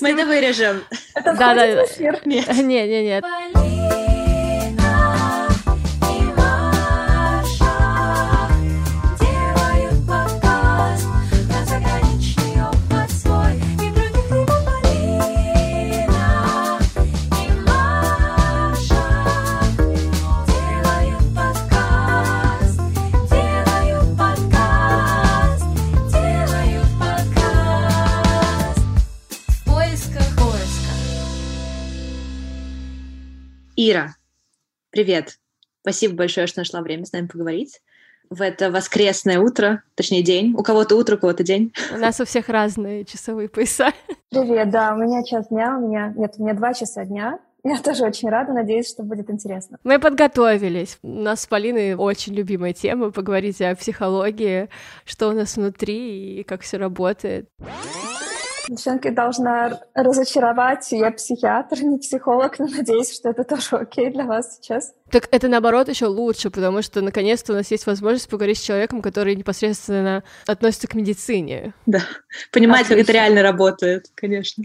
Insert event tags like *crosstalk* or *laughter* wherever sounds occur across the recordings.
Мы *laughs* это вырежем. Да, да. *laughs* Нет, нет, нет. Ира, привет. Спасибо большое, что нашла время с нами поговорить. В это воскресное утро, точнее день. У кого-то утро, у кого-то день. У нас у всех разные часовые пояса. Привет, да, у меня час дня, у меня, нет, у меня два часа дня. Я тоже очень рада, надеюсь, что будет интересно. Мы подготовились. У нас с Полиной очень любимая тема — поговорить о психологии, что у нас внутри и как все работает. Девчонки должна разочаровать. Я психиатр, не психолог, но надеюсь, что это тоже окей для вас сейчас. Так это наоборот еще лучше, потому что наконец-то у нас есть возможность поговорить с человеком, который непосредственно относится к медицине. Да, понимать, Отлично. как это реально работает, конечно.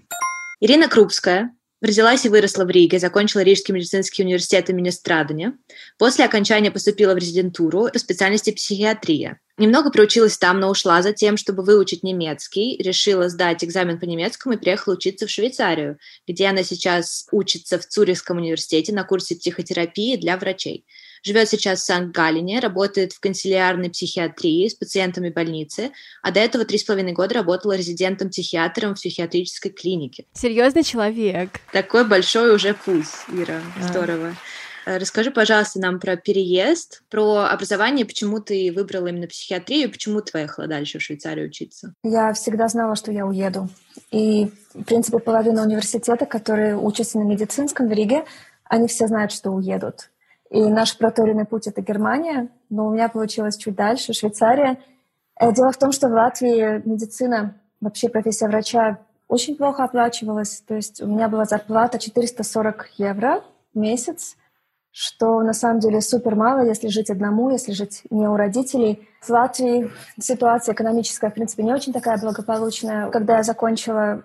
Ирина Крупская, Родилась и выросла в Риге, закончила Рижский медицинский университет имени Страдания. После окончания поступила в резидентуру по специальности психиатрия. Немного проучилась там, но ушла за тем, чтобы выучить немецкий. Решила сдать экзамен по немецкому и приехала учиться в Швейцарию, где она сейчас учится в Цюрихском университете на курсе психотерапии для врачей. Живет сейчас в Санкт-Галине, работает в канцелярной психиатрии с пациентами больницы, а до этого три с половиной года работала резидентом-психиатром в психиатрической клинике. Серьезный человек. Такой большой уже путь, Ира. А. Здорово. Э, расскажи, пожалуйста, нам про переезд, про образование, почему ты выбрала именно психиатрию, почему ты поехала дальше в Швейцарию учиться? Я всегда знала, что я уеду. И, в принципе, половина университета, которые учатся на медицинском в Риге, они все знают, что уедут. И наш проторенный путь — это Германия, но у меня получилось чуть дальше, Швейцария. Э, дело в том, что в Латвии медицина, вообще профессия врача очень плохо оплачивалась. То есть у меня была зарплата 440 евро в месяц, что на самом деле супер мало, если жить одному, если жить не у родителей. В Латвии ситуация экономическая, в принципе, не очень такая благополучная. Когда я закончила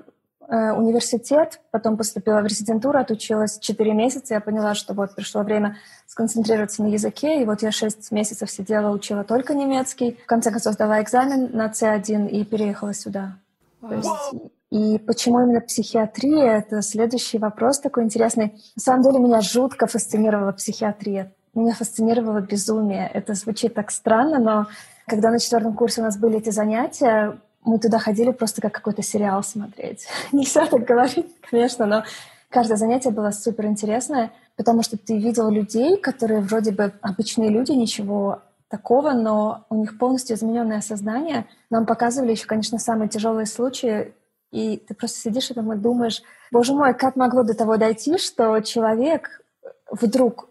университет, потом поступила в резидентуру, отучилась 4 месяца, я поняла, что вот пришло время сконцентрироваться на языке, и вот я 6 месяцев сидела, учила только немецкий, в конце концов сдала экзамен на C1 и переехала сюда. Wow. есть, и почему именно психиатрия? Это следующий вопрос такой интересный. На самом деле меня жутко фасцинировала психиатрия. Меня фасцинировало безумие. Это звучит так странно, но когда на четвертом курсе у нас были эти занятия, мы туда ходили просто как какой-то сериал смотреть. *laughs* Нельзя так говорить, конечно, но каждое занятие было супер интересное, потому что ты видел людей, которые вроде бы обычные люди, ничего такого, но у них полностью измененное сознание. Нам показывали еще, конечно, самые тяжелые случаи, и ты просто сидишь и думаешь, боже мой, как могло до того дойти, что человек вдруг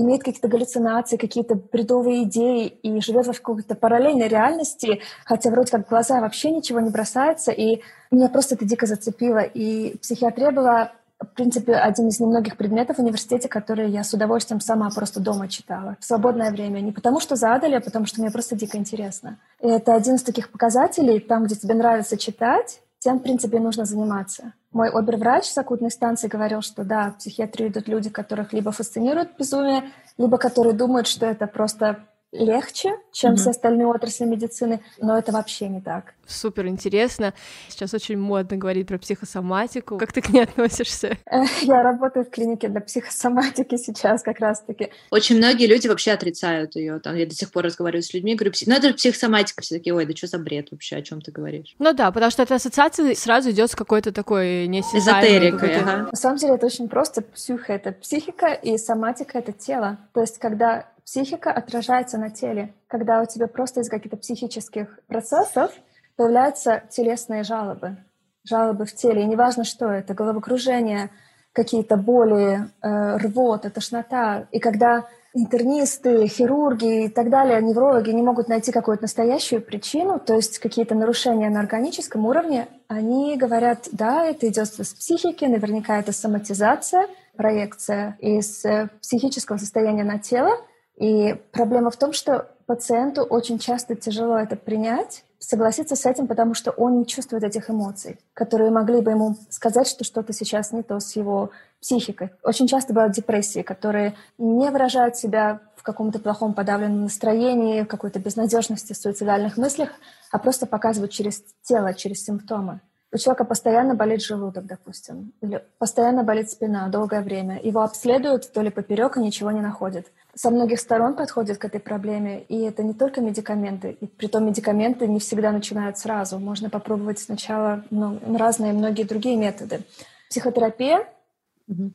имеет какие-то галлюцинации, какие-то бредовые идеи и живет в какой-то параллельной реальности, хотя вроде как в глаза вообще ничего не бросается, и меня просто это дико зацепило. И психиатрия была, в принципе, один из немногих предметов в университете, которые я с удовольствием сама просто дома читала в свободное время. Не потому что задали, а потому что мне просто дико интересно. И это один из таких показателей, там, где тебе нравится читать, тем, в принципе, нужно заниматься. Мой оберврач с акутной станции говорил, что да, в психиатрию идут люди, которых либо фасцинирует безумие, либо которые думают, что это просто легче, чем mm-hmm. все остальные отрасли медицины, но это вообще не так. Супер интересно. Сейчас очень модно говорить про психосоматику. Как ты к ней относишься? *laughs* Я работаю в клинике для психосоматики сейчас как раз-таки. Очень многие люди вообще отрицают ее. Там я до сих пор разговариваю с людьми, говорю, ну это же психосоматика. Все такие, ой, да что за бред вообще, о чем ты говоришь? Ну да, потому что эта ассоциация сразу идет с какой-то такой. Эзотерикой, ага. На самом деле это очень просто. Психо — это психика, и соматика — это тело. То есть когда Психика отражается на теле. Когда у тебя просто из каких-то психических процессов появляются телесные жалобы. Жалобы в теле. И неважно, что это. Головокружение, какие-то боли, э, рвота, тошнота. И когда интернисты, хирурги и так далее, неврологи не могут найти какую-то настоящую причину, то есть какие-то нарушения на органическом уровне, они говорят, да, это идет с психики, наверняка это соматизация, проекция из э, психического состояния на тело, и проблема в том, что пациенту очень часто тяжело это принять, согласиться с этим, потому что он не чувствует этих эмоций, которые могли бы ему сказать, что что-то сейчас не то с его психикой. Очень часто бывают депрессии, которые не выражают себя в каком-то плохом подавленном настроении, в какой-то безнадежности, суицидальных мыслях, а просто показывают через тело, через симптомы. У человека постоянно болит желудок, допустим, или постоянно болит спина долгое время. Его обследуют вдоль и поперек и ничего не находят. Со многих сторон подходят к этой проблеме, и это не только медикаменты. И притом медикаменты не всегда начинают сразу. Можно попробовать сначала ну, разные многие другие методы. Психотерапия.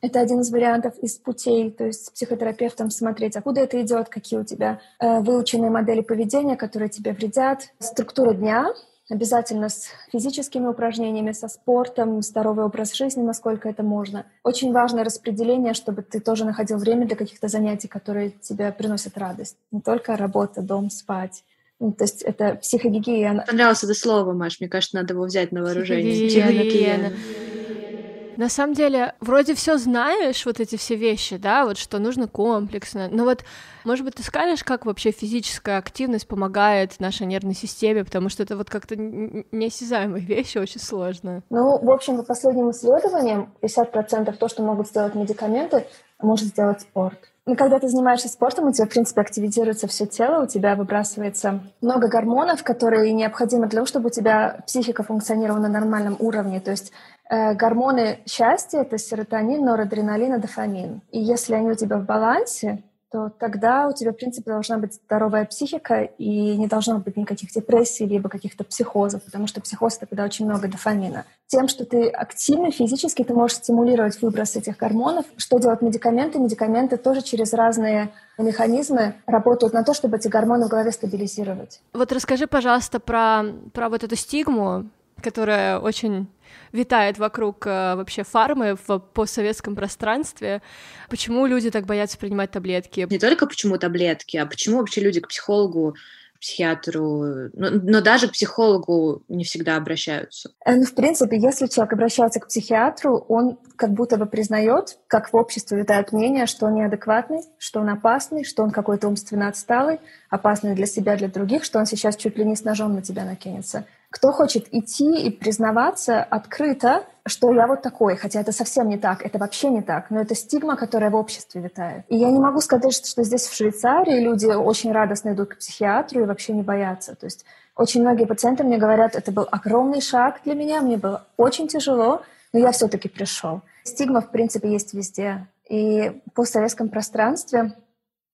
Это один из вариантов из путей, то есть с психотерапевтом смотреть, откуда это идет, какие у тебя э, выученные модели поведения, которые тебе вредят, структура дня, обязательно с физическими упражнениями, со спортом, здоровый образ жизни, насколько это можно. Очень важное распределение, чтобы ты тоже находил время для каких-то занятий, которые тебе приносят радость. Не только работа, дом, спать. Ну, то есть это психогигиена. Понравилось это слово, Маш. Мне кажется, надо его взять на вооружение. Психогигиена. На самом деле, вроде все знаешь, вот эти все вещи, да, вот что нужно комплексно. Но вот, может быть, ты скажешь, как вообще физическая активность помогает нашей нервной системе, потому что это вот как-то неосязаемые *laughs* вещи, очень сложно. Ну, в общем, по последним исследованиям, 50% то, что могут сделать медикаменты, может сделать спорт. Ну, когда ты занимаешься спортом, у тебя, в принципе, активизируется все тело, у тебя выбрасывается много гормонов, которые необходимы для того, чтобы у тебя психика функционировала на нормальном уровне. То есть гормоны счастья — это серотонин, норадреналин и дофамин. И если они у тебя в балансе, то тогда у тебя, в принципе, должна быть здоровая психика и не должно быть никаких депрессий либо каких-то психозов, потому что психоз — это когда очень много дофамина. Тем, что ты активный физически, ты можешь стимулировать выброс этих гормонов. Что делают медикаменты? Медикаменты тоже через разные механизмы работают на то, чтобы эти гормоны в голове стабилизировать. Вот расскажи, пожалуйста, про, про вот эту стигму, которая очень витает вокруг э, вообще фармы в постсоветском пространстве. Почему люди так боятся принимать таблетки? Не только почему таблетки, а почему вообще люди к психологу психиатру, но, но даже к психологу не всегда обращаются. Э, ну, в принципе, если человек обращается к психиатру, он как будто бы признает, как в обществе витает мнение, что он неадекватный, что он опасный, что он какой-то умственно отсталый, опасный для себя, для других, что он сейчас чуть ли не с ножом на тебя накинется. Кто хочет идти и признаваться открыто, что я вот такой, хотя это совсем не так, это вообще не так, но это стигма, которая в обществе витает. И я не могу сказать, что здесь в Швейцарии люди очень радостно идут к психиатру и вообще не боятся. То есть очень многие пациенты мне говорят, это был огромный шаг для меня, мне было очень тяжело, но я все-таки пришел. Стигма, в принципе, есть везде. И в постсоветском пространстве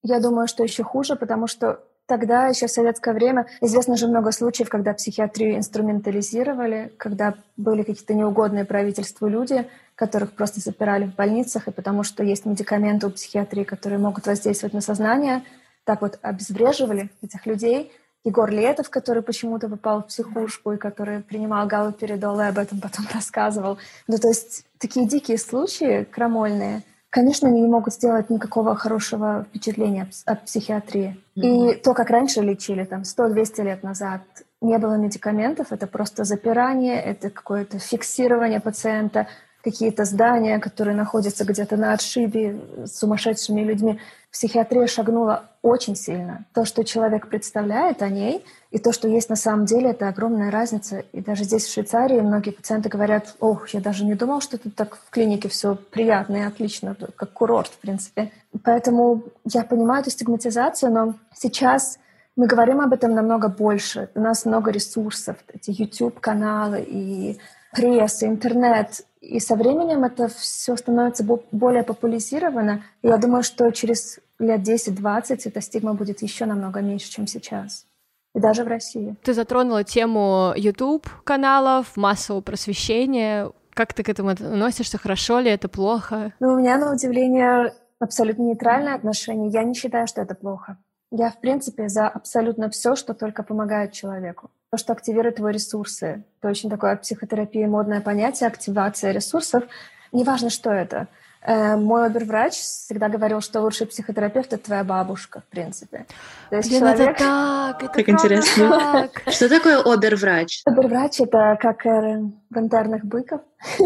я думаю, что еще хуже, потому что Тогда, еще в советское время, известно же много случаев, когда психиатрию инструментализировали, когда были какие-то неугодные правительству люди, которых просто запирали в больницах, и потому что есть медикаменты у психиатрии, которые могут воздействовать на сознание, так вот обезвреживали этих людей. Егор Летов, который почему-то попал в психушку и который принимал галоперидол и об этом потом *laughs* рассказывал. Ну, то есть такие дикие случаи, крамольные — конечно, они не могут сделать никакого хорошего впечатления от психиатрии. Mm-hmm. И то, как раньше лечили, там, 100-200 лет назад, не было медикаментов, это просто запирание, это какое-то фиксирование пациента, какие-то здания, которые находятся где-то на отшибе с сумасшедшими людьми. Психиатрия шагнула очень сильно. То, что человек представляет о ней, и то, что есть на самом деле, это огромная разница. И даже здесь, в Швейцарии, многие пациенты говорят, ох, я даже не думал, что тут так в клинике все приятно и отлично, как курорт, в принципе. Поэтому я понимаю эту стигматизацию, но сейчас мы говорим об этом намного больше. У нас много ресурсов, эти YouTube-каналы и пресса, интернет. И со временем это все становится более популяризировано. И я думаю, что через лет 10-20 эта стигма будет еще намного меньше, чем сейчас. И даже в России. Ты затронула тему YouTube-каналов, массового просвещения. Как ты к этому относишься? Хорошо ли это, плохо? Ну, у меня, на удивление, абсолютно нейтральное отношение. Я не считаю, что это плохо. Я, в принципе, за абсолютно все, что только помогает человеку. То, что активирует его ресурсы. Это очень такое в психотерапии модное понятие, активация ресурсов. Неважно, что это. Э, мой оберврач всегда говорил, что лучший психотерапевт — это твоя бабушка, в принципе. То есть Блин, человек... это так, это так интересно. Так. Что такое оберврач? Оберврач — это как э, в интернах быков. *laughs*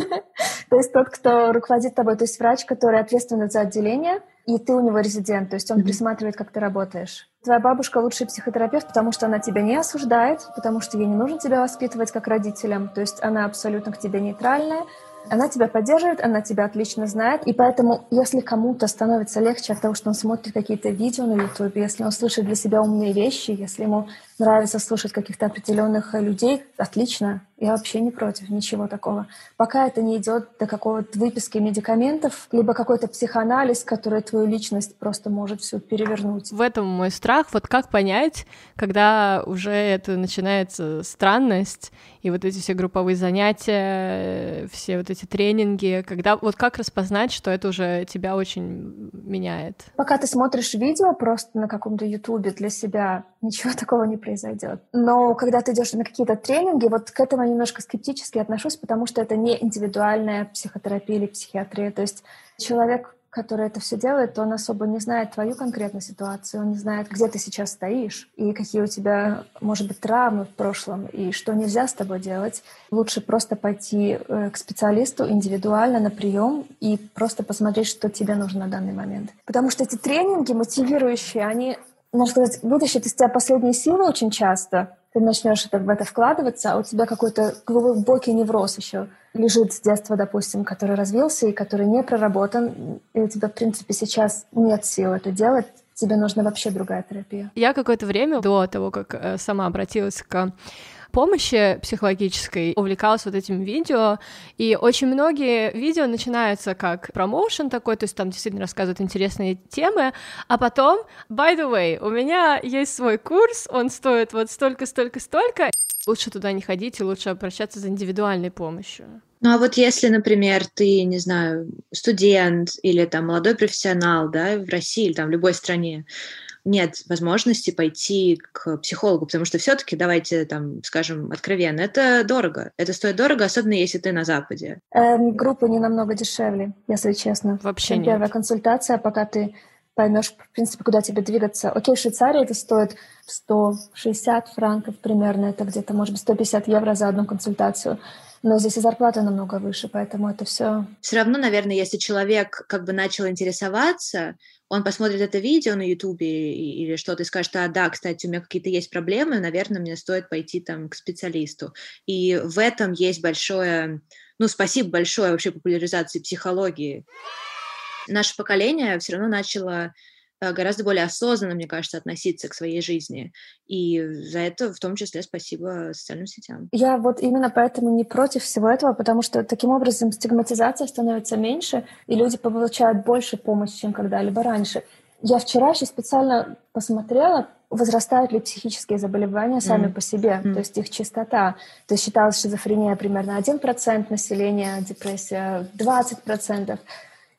То есть тот, кто руководит тобой, то есть врач, который ответственен за отделение, и ты у него резидент, то есть он mm-hmm. присматривает, как ты работаешь. Твоя бабушка лучший психотерапевт, потому что она тебя не осуждает, потому что ей не нужно тебя воспитывать как родителям, то есть она абсолютно к тебе нейтральная, она тебя поддерживает, она тебя отлично знает, и поэтому, если кому-то становится легче от того, что он смотрит какие-то видео на YouTube, если он слышит для себя умные вещи, если ему нравится слушать каких-то определенных людей, отлично, я вообще не против, ничего такого. Пока это не идет до какого-то выписки медикаментов, либо какой-то психоанализ, который твою личность просто может всю перевернуть. В этом мой страх. Вот как понять, когда уже это начинается странность, и вот эти все групповые занятия, все вот эти тренинги, когда вот как распознать, что это уже тебя очень меняет? Пока ты смотришь видео просто на каком-то ютубе для себя, ничего *laughs* такого не произойдет. Но когда ты идешь на какие-то тренинги, вот к этому я немножко скептически отношусь, потому что это не индивидуальная психотерапия или психиатрия. То есть человек, который это все делает, он особо не знает твою конкретную ситуацию, он не знает, где ты сейчас стоишь, и какие у тебя, может быть, травмы в прошлом, и что нельзя с тобой делать. Лучше просто пойти э, к специалисту индивидуально на прием и просто посмотреть, что тебе нужно на данный момент. Потому что эти тренинги мотивирующие, они можно сказать, вытащит из тебя последние силы очень часто. Ты начнешь это, в это вкладываться, а у тебя какой-то глубокий невроз еще лежит с детства, допустим, который развился и который не проработан, и у тебя, в принципе, сейчас нет сил это делать, тебе нужна вообще другая терапия. Я какое-то время до того, как э, сама обратилась к помощи психологической увлекалась вот этим видео, и очень многие видео начинаются как промоушен такой, то есть там действительно рассказывают интересные темы, а потом, by the way, у меня есть свой курс, он стоит вот столько, столько, столько, лучше туда не ходить и лучше обращаться за индивидуальной помощью. Ну а вот если, например, ты, не знаю, студент или там молодой профессионал, да, в России или там в любой стране, нет возможности пойти к психологу, потому что все-таки, давайте там скажем откровенно, это дорого. Это стоит дорого, особенно если ты на Западе. Эм, группы не намного дешевле, если честно. Вообще чем нет. первая консультация, пока ты поймешь, в принципе, куда тебе двигаться. Окей, в Швейцарии это стоит 160 франков примерно, это где-то, может быть, 150 евро за одну консультацию. Но здесь и зарплата намного выше, поэтому это все. Все равно, наверное, если человек как бы начал интересоваться, он посмотрит это видео на Ютубе или что-то и скажет, а да, кстати, у меня какие-то есть проблемы, наверное, мне стоит пойти там к специалисту. И в этом есть большое, ну, спасибо большое вообще популяризации психологии. Наше поколение все равно начало Э, гораздо более осознанно, мне кажется, относиться к своей жизни. И за это в том числе спасибо социальным сетям. Я вот именно поэтому не против всего этого, потому что таким образом стигматизация становится меньше, и люди получают больше помощи, чем когда-либо раньше. Я вчера еще специально посмотрела, возрастают ли психические заболевания сами mm. по себе, mm. то есть их частота. То есть считалось шизофрения примерно 1% населения, депрессия 20%.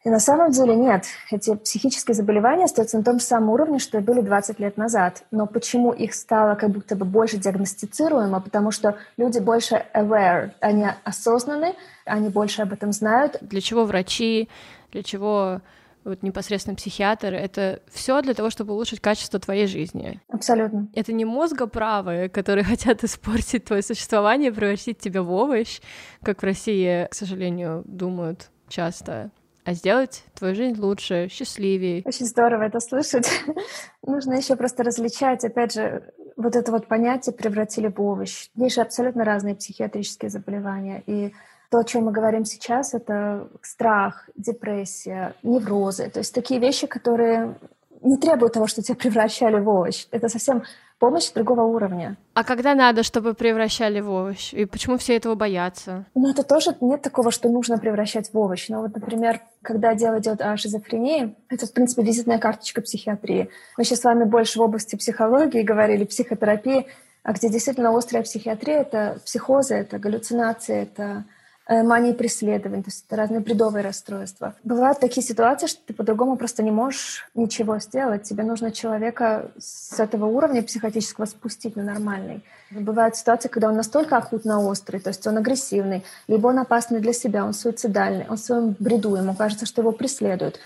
И на самом деле нет. Эти психические заболевания остаются на том же самом уровне, что и были 20 лет назад. Но почему их стало как будто бы больше диагностицируемо? Потому что люди больше aware, они осознаны, они больше об этом знают. Для чего врачи, для чего вот непосредственно психиатр, это все для того, чтобы улучшить качество твоей жизни. Абсолютно. Это не мозгоправые, которые *laughs* хотят испортить твое существование, превратить тебя в овощ, как в России, к сожалению, думают часто а сделать твою жизнь лучше, счастливее. Очень здорово это слышать. *laughs* Нужно еще просто различать, опять же, вот это вот понятие превратили в овощ. Есть же абсолютно разные психиатрические заболевания. И то, о чем мы говорим сейчас, это страх, депрессия, неврозы. То есть такие вещи, которые не требуют того, что тебя превращали в овощ. Это совсем помощь другого уровня. А когда надо, чтобы превращали в овощ? И почему все этого боятся? Ну, это тоже нет такого, что нужно превращать в овощ. Но вот, например, когда дело идет о шизофрении, это, в принципе, визитная карточка психиатрии. Мы сейчас с вами больше в области психологии говорили, психотерапии, а где действительно острая психиатрия — это психозы, это галлюцинации, это мании преследования, то есть это разные бредовые расстройства. Бывают такие ситуации, что ты по-другому просто не можешь ничего сделать. Тебе нужно человека с этого уровня психотического спустить на нормальный. Бывают ситуации, когда он настолько акутно острый, то есть он агрессивный, либо он опасный для себя, он суицидальный, он в своем бреду, ему кажется, что его преследуют.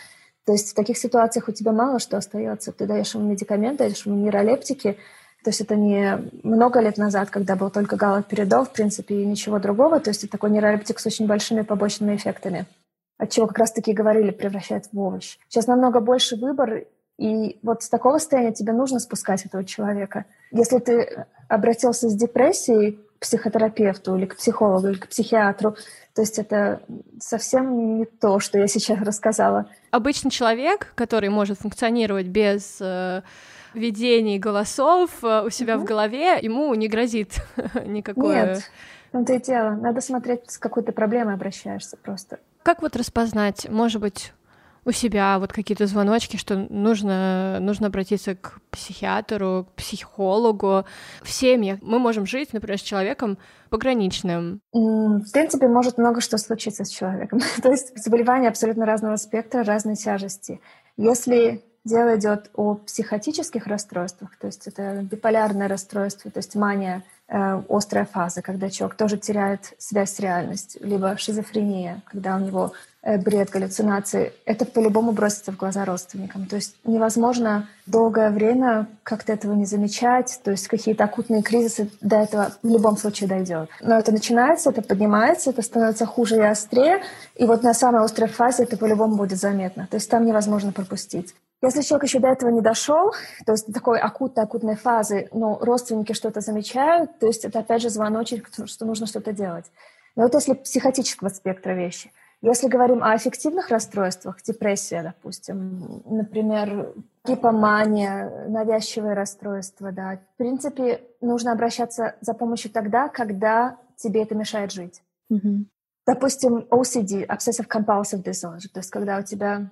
То есть в таких ситуациях у тебя мало что остается. Ты даешь ему медикаменты, даешь ему нейролептики, То есть это не много лет назад, когда был только галоперидол, в принципе, и ничего другого. То есть это такой нейролептик с очень большими побочными эффектами, от чего как раз-таки говорили, превращает в овощ. Сейчас намного больше выбор, и вот с такого состояния тебе нужно спускать этого человека. Если ты обратился с депрессией к психотерапевту или к психологу или к психиатру, то есть это совсем не то, что я сейчас рассказала. Обычный человек, который может функционировать без э, видений голосов э, у себя угу. в голове, ему не грозит *laughs* никакое... Нет, ну то и дело. Надо смотреть, с какой ты проблемой обращаешься просто. Как вот распознать, может быть, у себя вот какие-то звоночки, что нужно, нужно обратиться к психиатру, к психологу. В семьях мы можем жить, например, с человеком пограничным. В принципе, может много что случиться с человеком. *laughs* То есть заболевания абсолютно разного спектра, разной тяжести. Если дело идет о психотических расстройствах, то есть это биполярное расстройство, то есть мания, э, острая фаза, когда человек тоже теряет связь с реальностью, либо шизофрения, когда у него Э, бред, галлюцинации, это по-любому бросится в глаза родственникам. То есть невозможно долгое время как-то этого не замечать, то есть какие-то акутные кризисы до этого в любом случае дойдет. Но это начинается, это поднимается, это становится хуже и острее, и вот на самой острой фазе это по-любому будет заметно. То есть там невозможно пропустить. Если человек еще до этого не дошел, то есть до такой акутной, акутной фазы, но родственники что-то замечают, то есть это опять же звоночек, что нужно что-то делать. Но вот если психотического спектра вещи – если говорим о аффективных расстройствах, депрессия, допустим, например, гипомания, навязчивые расстройства, да, в принципе, нужно обращаться за помощью тогда, когда тебе это мешает жить. Mm-hmm. Допустим, OCD, Obsessive Compulsive Disorder, то есть когда у тебя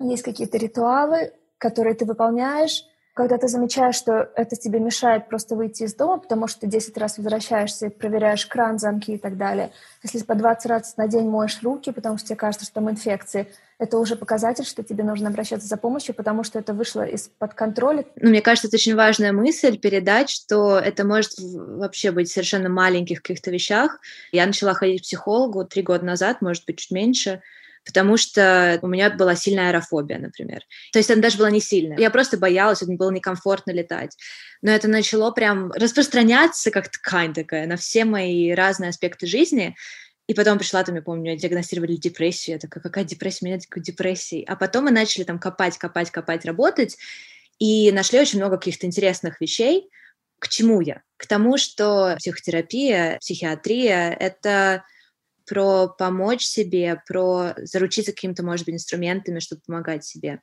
есть какие-то ритуалы, которые ты выполняешь, когда ты замечаешь, что это тебе мешает просто выйти из дома, потому что ты 10 раз возвращаешься и проверяешь кран, замки и так далее. Если по 20 раз на день моешь руки, потому что тебе кажется, что там инфекции, это уже показатель, что тебе нужно обращаться за помощью, потому что это вышло из-под контроля. Ну, мне кажется, это очень важная мысль передать, что это может вообще быть совершенно маленьких каких-то вещах. Я начала ходить к психологу три года назад, может быть, чуть меньше, потому что у меня была сильная аэрофобия, например. То есть она даже была не сильная. Я просто боялась, мне было некомфортно летать. Но это начало прям распространяться как ткань такая на все мои разные аспекты жизни. И потом пришла, там, я помню, диагностировали депрессию. Я такая, какая депрессия? Меня такой депрессии. А потом мы начали там копать, копать, копать, работать. И нашли очень много каких-то интересных вещей. К чему я? К тому, что психотерапия, психиатрия — это про помочь себе, про заручиться какими-то, может быть, инструментами, чтобы помогать себе.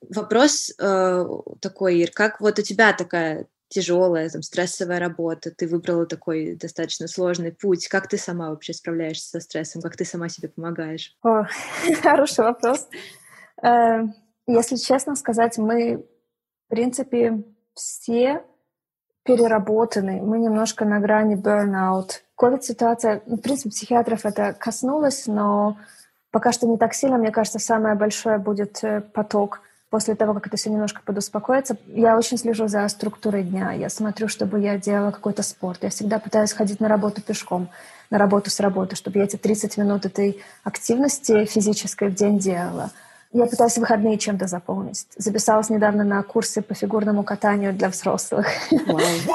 Вопрос э, такой, Ир, как вот у тебя такая тяжелая, там, стрессовая работа, ты выбрала такой достаточно сложный путь. Как ты сама вообще справляешься со стрессом? Как ты сама себе помогаешь? О, *laughs* хороший вопрос. Э, если честно сказать, мы, в принципе, все переработаны, мы немножко на грани burnout. Ковид-ситуация, в принципе, психиатров это коснулось, но пока что не так сильно. Мне кажется, самое большое будет э, поток после того, как это все немножко подуспокоится. Я очень слежу за структурой дня. Я смотрю, чтобы я делала какой-то спорт. Я всегда пытаюсь ходить на работу пешком, на работу с работы, чтобы я эти 30 минут этой активности физической в день делала. Я пытаюсь выходные чем-то заполнить. Записалась недавно на курсы по фигурному катанию для взрослых.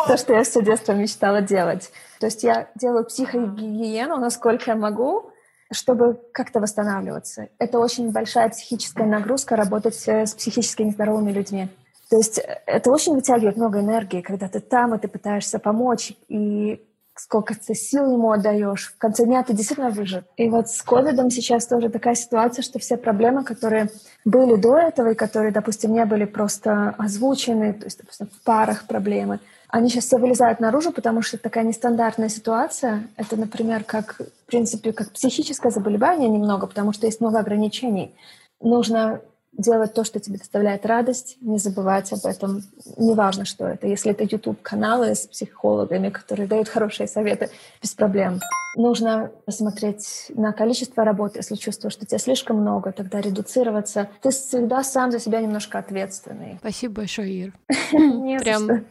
То, что я все детство мечтала делать. То есть я делаю психогигиену, насколько я могу, чтобы как-то восстанавливаться. Это очень большая психическая нагрузка работать э, с психически нездоровыми людьми. То есть э, это очень вытягивает много энергии, когда ты там, и ты пытаешься помочь, и сколько ты сил ему отдаешь. В конце дня ты действительно выжит. И вот с ковидом сейчас тоже такая ситуация, что все проблемы, которые были до этого и которые, допустим, не были просто озвучены, то есть, допустим, в парах проблемы, они сейчас все вылезают наружу, потому что такая нестандартная ситуация. Это, например, как, в принципе, как психическое заболевание немного, потому что есть много ограничений. Нужно делать то, что тебе доставляет радость, не забывать об этом, неважно, что это. Если это YouTube-каналы с психологами, которые дают хорошие советы, без проблем. Нужно посмотреть на количество работы, если чувствуешь, что тебе слишком много, тогда редуцироваться. Ты всегда сам за себя немножко ответственный. Спасибо большое, Ир. *laughs* Прям,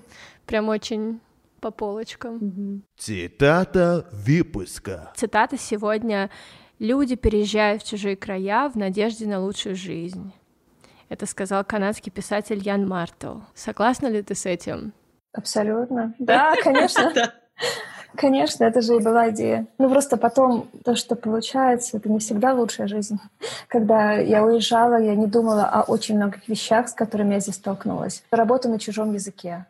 прям очень по полочкам. Цитата выпуска. Цитата сегодня. Люди переезжают в чужие края в надежде на лучшую жизнь. Это сказал канадский писатель Ян Мартел. Согласна ли ты с этим? Абсолютно. *laughs* Да, конечно. Конечно, это же и была идея. Ну, просто потом то, что получается, это не всегда лучшая жизнь. Когда я уезжала, я не думала о очень многих вещах, с которыми я здесь столкнулась. Работа на чужом языке.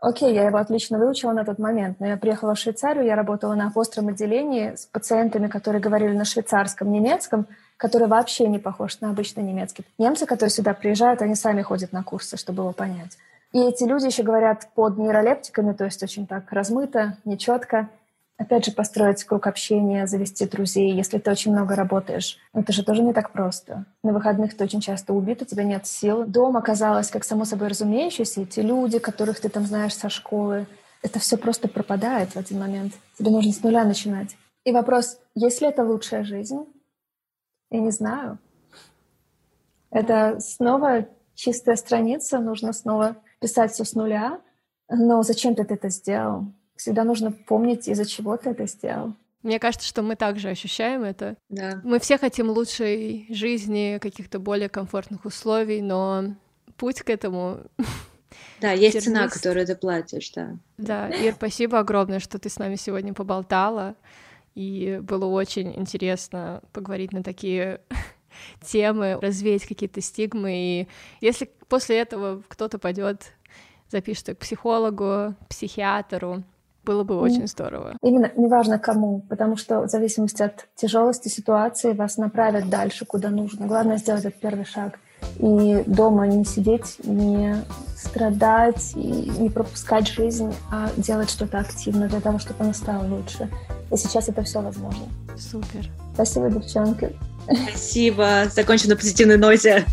Окей, я его отлично выучила на тот момент, но я приехала в Швейцарию, я работала на остром отделении с пациентами, которые говорили на швейцарском, немецком, который вообще не похож на обычный немецкий. Немцы, которые сюда приезжают, они сами ходят на курсы, чтобы его понять. И эти люди еще говорят под нейролептиками, то есть очень так размыто, нечетко. Опять же, построить круг общения, завести друзей, если ты очень много работаешь. Это же тоже не так просто. На выходных ты очень часто убит, у тебя нет сил. Дом оказалось, как само собой разумеющееся, эти люди, которых ты там знаешь со школы, это все просто пропадает в один момент. Тебе нужно с нуля начинать. И вопрос, есть ли это лучшая жизнь? Я не знаю. Это снова чистая страница, нужно снова писать все с нуля, но зачем ты это сделал? Всегда нужно помнить, из-за чего ты это сделал. Мне кажется, что мы также ощущаем это. Да. Мы все хотим лучшей жизни, каких-то более комфортных условий, но путь к этому... *laughs* Да, есть цена, которую ты платишь, да. Да, Ир, спасибо огромное, что ты с нами сегодня поболтала, и было очень интересно поговорить на такие *laughs* темы, развеять какие-то стигмы. И если после этого кто-то пойдет, запишет к психологу, психиатру, было бы очень здорово. Именно, неважно кому, потому что в зависимости от тяжелости ситуации вас направят дальше, куда нужно. Главное сделать этот первый шаг. И дома не сидеть, не страдать, и не пропускать жизнь, а делать что-то активно для того, чтобы она стала лучше. И сейчас это все возможно. Супер. Спасибо, девчонки. Спасибо. Закончим на позитивной ноте.